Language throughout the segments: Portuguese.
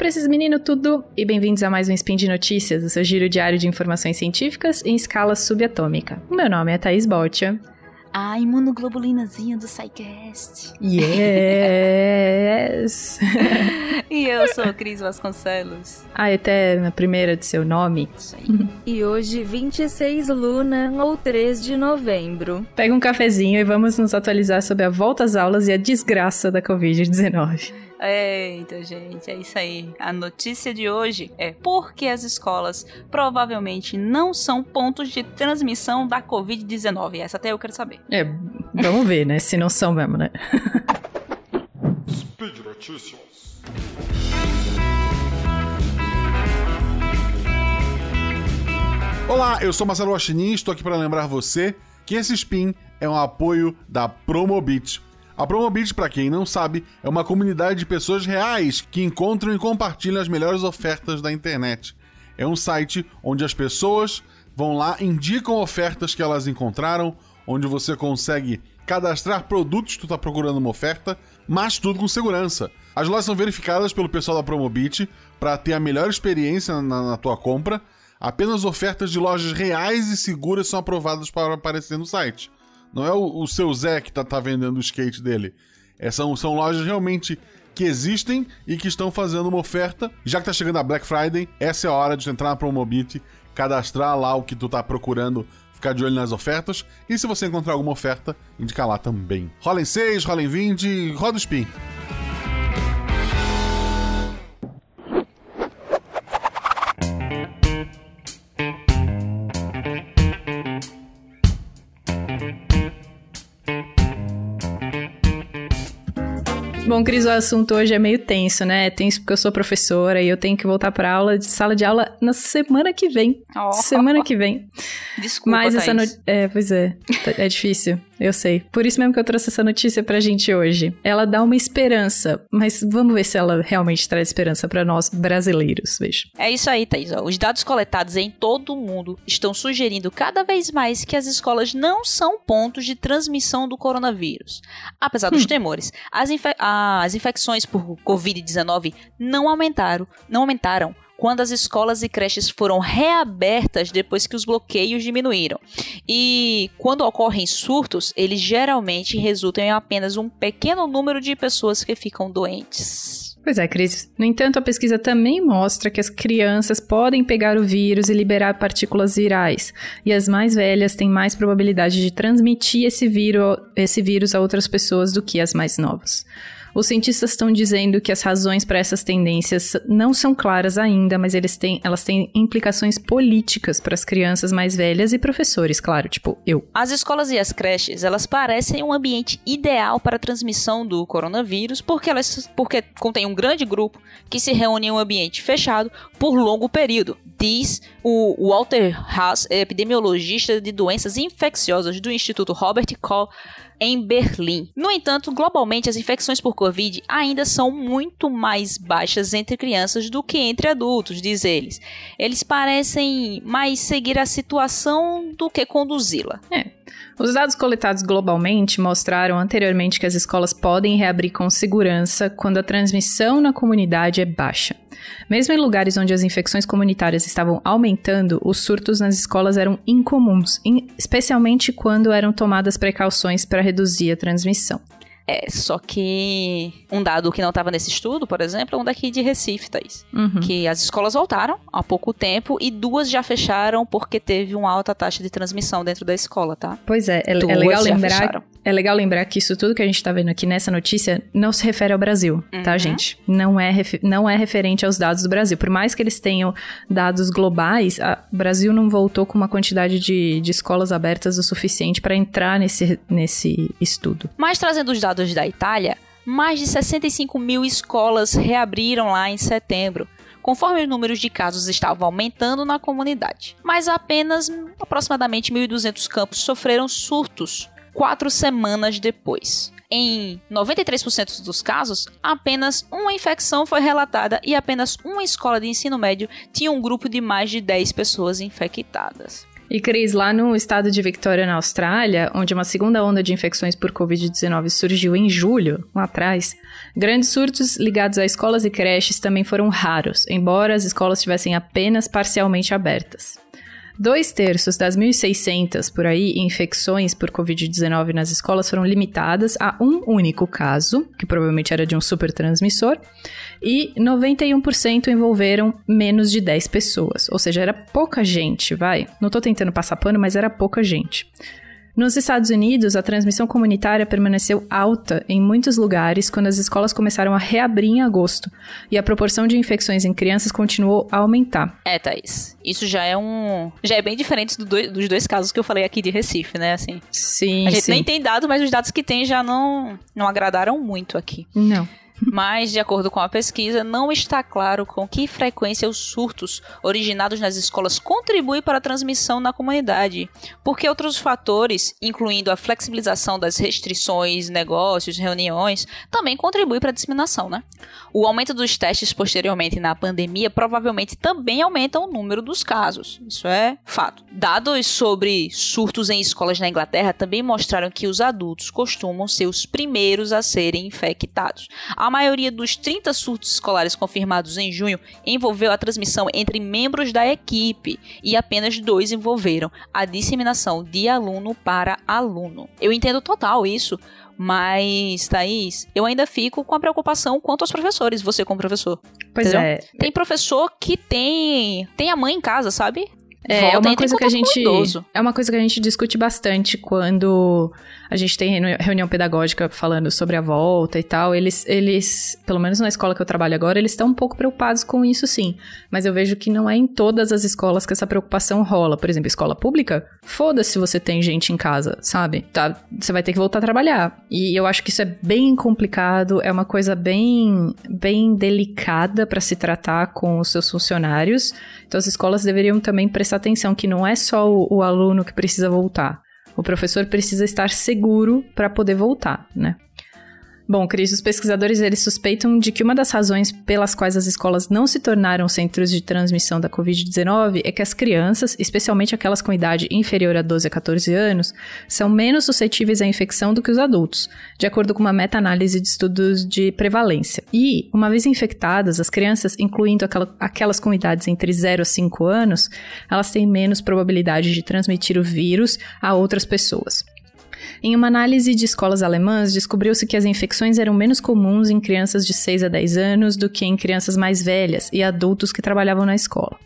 pra esses meninos tudo e bem-vindos a mais um Spin de Notícias, o seu giro diário de informações científicas em escala subatômica. O meu nome é Thaís Botia. A imunoglobulinazinha do SciCast. Yes! e eu sou Cris Vasconcelos. A eterna primeira de seu nome. Isso aí. E hoje, 26 Luna ou 3 de novembro. Pega um cafezinho e vamos nos atualizar sobre a volta às aulas e a desgraça da Covid-19. Eita, gente, é isso aí. A notícia de hoje é porque as escolas provavelmente não são pontos de transmissão da Covid-19. Essa até eu quero saber. É, vamos ver, né? Se não são mesmo, né? Speed Notícias. Olá, eu sou Marcelo Guaxinim e estou aqui para lembrar você que esse spin é um apoio da Promobit. A Promobit, para quem não sabe, é uma comunidade de pessoas reais que encontram e compartilham as melhores ofertas da internet. É um site onde as pessoas vão lá, indicam ofertas que elas encontraram, onde você consegue cadastrar produtos que tu está procurando uma oferta, mas tudo com segurança. As lojas são verificadas pelo pessoal da Promobit para ter a melhor experiência na, na tua compra. Apenas ofertas de lojas reais e seguras são aprovadas para aparecer no site. Não é o, o seu Zé que tá, tá vendendo o skate dele. É, são, são lojas realmente que existem e que estão fazendo uma oferta. Já que tá chegando a Black Friday, essa é a hora de entrar na Promobit, cadastrar lá o que tu tá procurando, ficar de olho nas ofertas. E se você encontrar alguma oferta, indicar lá também. Rola em 6, rola em 20, roda o spin. Bom, Cris, o assunto hoje é meio tenso, né? É tenso porque eu sou professora e eu tenho que voltar pra aula, de sala de aula na semana que vem. Oh. Semana que vem. Desculpa, Mas essa. É, pois é. É difícil, eu sei. Por isso mesmo que eu trouxe essa notícia pra gente hoje. Ela dá uma esperança, mas vamos ver se ela realmente traz esperança pra nós brasileiros, veja. É isso aí, Thaís. ó. Os dados coletados em todo o mundo estão sugerindo cada vez mais que as escolas não são pontos de transmissão do coronavírus. Apesar dos temores, as, infe- as infecções por Covid-19 não aumentaram, não aumentaram quando as escolas e creches foram reabertas depois que os bloqueios diminuíram. E quando ocorrem surtos, eles geralmente resultam em apenas um pequeno número de pessoas que ficam doentes. Pois é, Cris. No entanto, a pesquisa também mostra que as crianças podem pegar o vírus e liberar partículas virais, e as mais velhas têm mais probabilidade de transmitir esse, esse vírus a outras pessoas do que as mais novas. Os cientistas estão dizendo que as razões para essas tendências não são claras ainda, mas eles têm, elas têm implicações políticas para as crianças mais velhas e professores, claro, tipo eu. As escolas e as creches, elas parecem um ambiente ideal para a transmissão do coronavírus, porque elas porque contém um grande grupo que se reúne em um ambiente fechado por longo período, diz o Walter Haas, epidemiologista de doenças infecciosas do Instituto Robert Koch em Berlim. No entanto, globalmente as infecções por Covid ainda são muito mais baixas entre crianças do que entre adultos, diz eles. Eles parecem mais seguir a situação do que conduzi-la. Os dados coletados globalmente mostraram anteriormente que as escolas podem reabrir com segurança quando a transmissão na comunidade é baixa. Mesmo em lugares onde as infecções comunitárias estavam aumentando, os surtos nas escolas eram incomuns, especialmente quando eram tomadas precauções para reduzir a transmissão. É, só que um dado que não estava nesse estudo, por exemplo, é um daqui de Recife, Thaís. Uhum. Que as escolas voltaram há pouco tempo e duas já fecharam porque teve uma alta taxa de transmissão dentro da escola, tá? Pois é, é, é legal já lembrar fecharam. É legal lembrar que isso tudo que a gente tá vendo aqui nessa notícia não se refere ao Brasil, tá, Uhum. gente? Não é, não é referente aos dados do Brasil. Por mais que eles tenham dados globais, o Brasil não voltou com uma quantidade de, de escolas abertas o suficiente para entrar nesse, nesse estudo. Mas trazendo os dados da Itália, mais de 65 mil escolas reabriram lá em setembro, conforme os números de casos estavam aumentando na comunidade. Mas apenas aproximadamente 1.200 campos sofreram surtos quatro semanas depois. Em 93% dos casos, apenas uma infecção foi relatada e apenas uma escola de ensino médio tinha um grupo de mais de 10 pessoas infectadas. E Cris, lá no estado de Victoria, na Austrália, onde uma segunda onda de infecções por Covid-19 surgiu em julho, lá atrás, grandes surtos ligados a escolas e creches também foram raros, embora as escolas estivessem apenas parcialmente abertas. Dois terços das 1.600 por aí infecções por Covid-19 nas escolas foram limitadas a um único caso, que provavelmente era de um super transmissor, e 91% envolveram menos de 10 pessoas. Ou seja, era pouca gente, vai. Não tô tentando passar pano, mas era pouca gente. Nos Estados Unidos, a transmissão comunitária permaneceu alta em muitos lugares quando as escolas começaram a reabrir em agosto, e a proporção de infecções em crianças continuou a aumentar. É, Thaís. Isso já é um. Já é bem diferente do dois, dos dois casos que eu falei aqui de Recife, né? Assim. Sim. A gente sim. nem tem dados, mas os dados que tem já não, não agradaram muito aqui. Não. Mas, de acordo com a pesquisa, não está claro com que frequência os surtos originados nas escolas contribuem para a transmissão na comunidade, porque outros fatores, incluindo a flexibilização das restrições, negócios, reuniões, também contribuem para a disseminação, né? O aumento dos testes posteriormente na pandemia provavelmente também aumenta o número dos casos. Isso é fato. Dados sobre surtos em escolas na Inglaterra também mostraram que os adultos costumam ser os primeiros a serem infectados. A maioria dos 30 surtos escolares confirmados em junho envolveu a transmissão entre membros da equipe e apenas dois envolveram a disseminação de aluno para aluno. Eu entendo total isso, mas, Thaís, eu ainda fico com a preocupação quanto aos professores, você como professor. Pois Entendeu? é. Tem professor que tem tem a mãe em casa, sabe? É, é uma coisa que a gente é uma coisa que a gente discute bastante quando a gente tem reuni- reunião pedagógica falando sobre a volta e tal. Eles, eles, pelo menos na escola que eu trabalho agora, eles estão um pouco preocupados com isso, sim. Mas eu vejo que não é em todas as escolas que essa preocupação rola. Por exemplo, escola pública, foda-se se você tem gente em casa, sabe? Tá, você vai ter que voltar a trabalhar. E eu acho que isso é bem complicado, é uma coisa bem, bem delicada para se tratar com os seus funcionários. Então as escolas deveriam também prestar atenção que não é só o, o aluno que precisa voltar. O professor precisa estar seguro para poder voltar, né? Bom, Cris, os pesquisadores eles suspeitam de que uma das razões pelas quais as escolas não se tornaram centros de transmissão da Covid-19 é que as crianças, especialmente aquelas com idade inferior a 12 a 14 anos, são menos suscetíveis à infecção do que os adultos, de acordo com uma meta-análise de estudos de prevalência. E, uma vez infectadas, as crianças, incluindo aquela- aquelas com idades entre 0 a 5 anos, elas têm menos probabilidade de transmitir o vírus a outras pessoas. Em uma análise de escolas alemãs, descobriu-se que as infecções eram menos comuns em crianças de 6 a 10 anos do que em crianças mais velhas e adultos que trabalhavam na escola.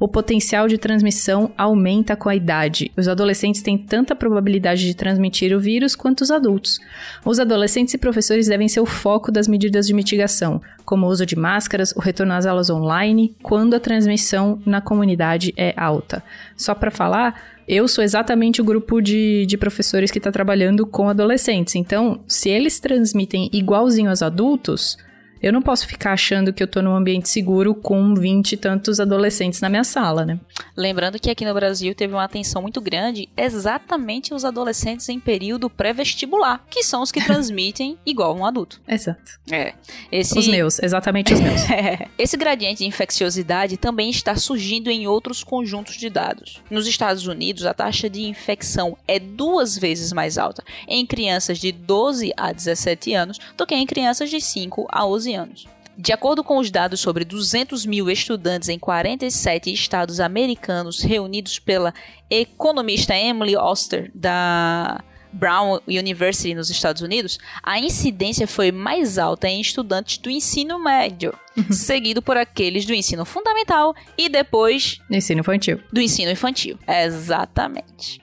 O potencial de transmissão aumenta com a idade. Os adolescentes têm tanta probabilidade de transmitir o vírus quanto os adultos. Os adolescentes e professores devem ser o foco das medidas de mitigação, como o uso de máscaras, o retorno às aulas online, quando a transmissão na comunidade é alta. Só para falar, eu sou exatamente o grupo de, de professores que está trabalhando com adolescentes. Então, se eles transmitem igualzinho aos adultos, eu não posso ficar achando que eu tô num ambiente seguro com 20 e tantos adolescentes na minha sala, né? Lembrando que aqui no Brasil teve uma atenção muito grande exatamente os adolescentes em período pré-vestibular, que são os que transmitem igual um adulto. Exato. É. Esse... Os meus, exatamente os meus. É. Esse gradiente de infecciosidade também está surgindo em outros conjuntos de dados. Nos Estados Unidos, a taxa de infecção é duas vezes mais alta em crianças de 12 a 17 anos do que em crianças de 5 a 11 anos. De acordo com os dados sobre 200 mil estudantes em 47 estados americanos reunidos pela economista Emily Oster, da Brown University nos Estados Unidos, a incidência foi mais alta em estudantes do ensino médio, seguido por aqueles do ensino fundamental e depois Ensino infantil. do ensino infantil. Exatamente.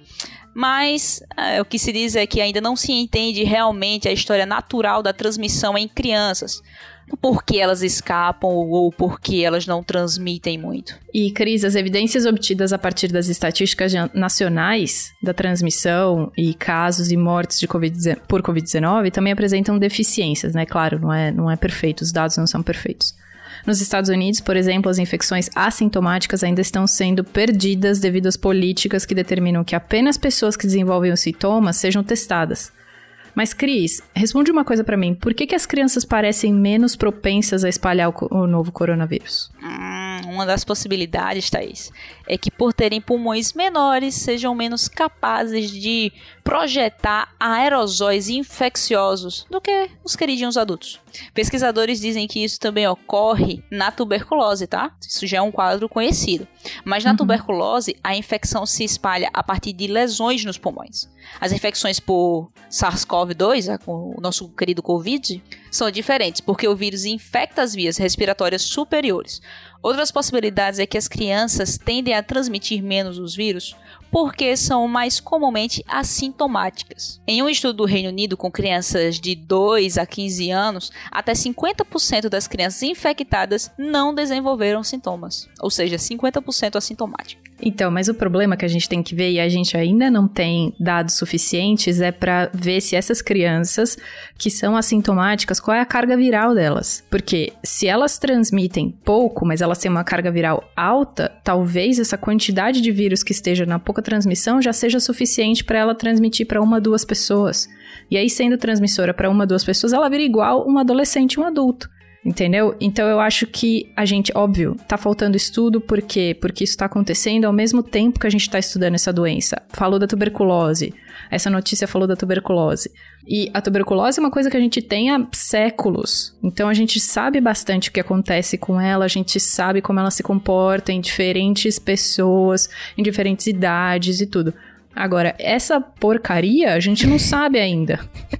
Mas é, o que se diz é que ainda não se entende realmente a história natural da transmissão em crianças. Por que elas escapam ou por que elas não transmitem muito. E, Cris, as evidências obtidas a partir das estatísticas nacionais da transmissão e casos e mortes COVID, por Covid-19 também apresentam deficiências, né? Claro, não é, não é perfeito, os dados não são perfeitos. Nos Estados Unidos, por exemplo, as infecções assintomáticas ainda estão sendo perdidas devido às políticas que determinam que apenas pessoas que desenvolvem os sintomas sejam testadas. Mas, Cris, responde uma coisa pra mim. Por que, que as crianças parecem menos propensas a espalhar o, o novo coronavírus? Hum, uma das possibilidades, Thaís, é que por terem pulmões menores sejam menos capazes de projetar aerosóis infecciosos do que os queridinhos adultos. Pesquisadores dizem que isso também ocorre na tuberculose, tá? Isso já é um quadro conhecido. Mas na uhum. tuberculose, a infecção se espalha a partir de lesões nos pulmões. As infecções por SARS-CoV-2, o nosso querido Covid, são diferentes, porque o vírus infecta as vias respiratórias superiores. Outras possibilidades é que as crianças tendem a transmitir menos os vírus porque são mais comumente assintomáticas. Em um estudo do Reino Unido com crianças de 2 a 15 anos, até 50% das crianças infectadas não desenvolveram sintomas, ou seja, 50% assintomáticas. Então, mas o problema que a gente tem que ver, e a gente ainda não tem dados suficientes, é para ver se essas crianças que são assintomáticas, qual é a carga viral delas. Porque se elas transmitem pouco, mas elas têm uma carga viral alta, talvez essa quantidade de vírus que esteja na pouca transmissão já seja suficiente para ela transmitir para uma, duas pessoas. E aí, sendo transmissora para uma, duas pessoas, ela vira igual um adolescente e um adulto. Entendeu? Então eu acho que a gente, óbvio, tá faltando estudo, por quê? Porque isso tá acontecendo ao mesmo tempo que a gente tá estudando essa doença. Falou da tuberculose. Essa notícia falou da tuberculose. E a tuberculose é uma coisa que a gente tem há séculos. Então a gente sabe bastante o que acontece com ela, a gente sabe como ela se comporta em diferentes pessoas, em diferentes idades e tudo. Agora, essa porcaria a gente não sabe ainda.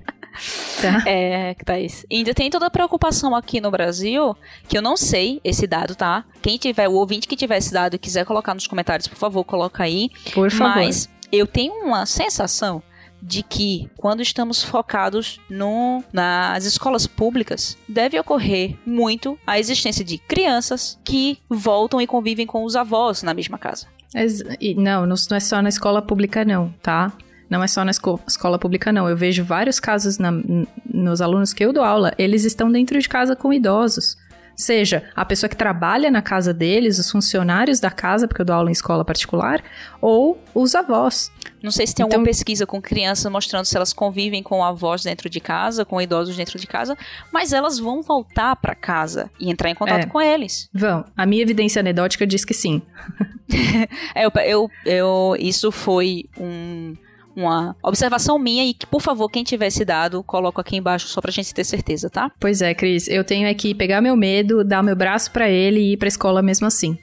Tá. É, Thaís. E ainda tem toda a preocupação aqui no Brasil, que eu não sei esse dado, tá? Quem tiver, o ouvinte que tiver esse dado e quiser colocar nos comentários, por favor, coloca aí. Por favor. Mas eu tenho uma sensação de que quando estamos focados no, nas escolas públicas, deve ocorrer muito a existência de crianças que voltam e convivem com os avós na mesma casa. Não, não é só na escola pública não, tá? Não é só na esco escola pública, não. Eu vejo vários casos na, nos alunos que eu dou aula, eles estão dentro de casa com idosos. Seja a pessoa que trabalha na casa deles, os funcionários da casa, porque eu dou aula em escola particular, ou os avós. Não sei se tem então, alguma pesquisa com crianças mostrando se elas convivem com avós dentro de casa, com idosos dentro de casa, mas elas vão voltar para casa e entrar em contato é, com eles. Vão. A minha evidência anedótica diz que sim. é, eu, eu, eu, isso foi um uma observação minha e que, por favor, quem tiver esse dado, coloca aqui embaixo só pra gente ter certeza, tá? Pois é, Cris, eu tenho é que pegar meu medo, dar meu braço para ele e ir pra escola mesmo assim.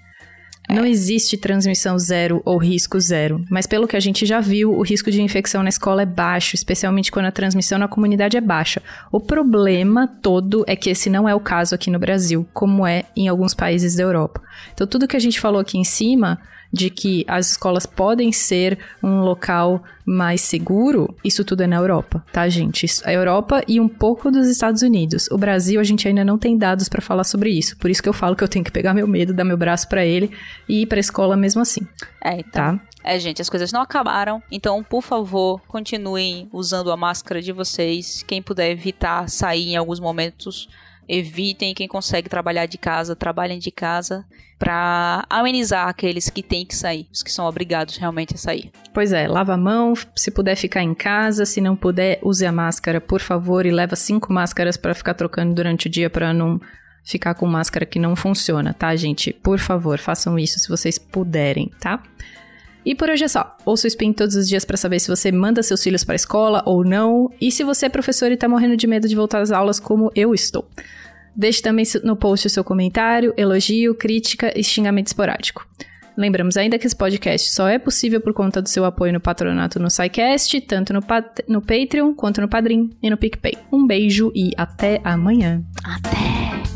É. Não existe transmissão zero ou risco zero, mas pelo que a gente já viu, o risco de infecção na escola é baixo, especialmente quando a transmissão na comunidade é baixa. O problema todo é que esse não é o caso aqui no Brasil, como é em alguns países da Europa. Então, tudo que a gente falou aqui em cima de que as escolas podem ser um local mais seguro, isso tudo é na Europa, tá, gente? Isso, a Europa e um pouco dos Estados Unidos. O Brasil, a gente ainda não tem dados para falar sobre isso. Por isso que eu falo que eu tenho que pegar meu medo, dar meu braço para ele e ir pra escola mesmo assim. É, então. Tá? É, gente, as coisas não acabaram. Então, por favor, continuem usando a máscara de vocês. Quem puder evitar sair em alguns momentos, evitem. Quem consegue trabalhar de casa, trabalhem de casa para amenizar aqueles que têm que sair, os que são obrigados realmente a sair. Pois é, lava a mão, se puder ficar em casa, se não puder, use a máscara, por favor, e leva cinco máscaras para ficar trocando durante o dia para não ficar com máscara que não funciona, tá, gente? Por favor, façam isso se vocês puderem, tá? E por hoje é só. Ouça o Spin todos os dias para saber se você manda seus filhos para a escola ou não, e se você é professor e tá morrendo de medo de voltar às aulas como eu estou. Deixe também no post o seu comentário, elogio, crítica e xingamento esporádico. Lembramos ainda que esse podcast só é possível por conta do seu apoio no patronato no SciCast, tanto no, no Patreon quanto no Padrim e no PicPay. Um beijo e até amanhã. Até!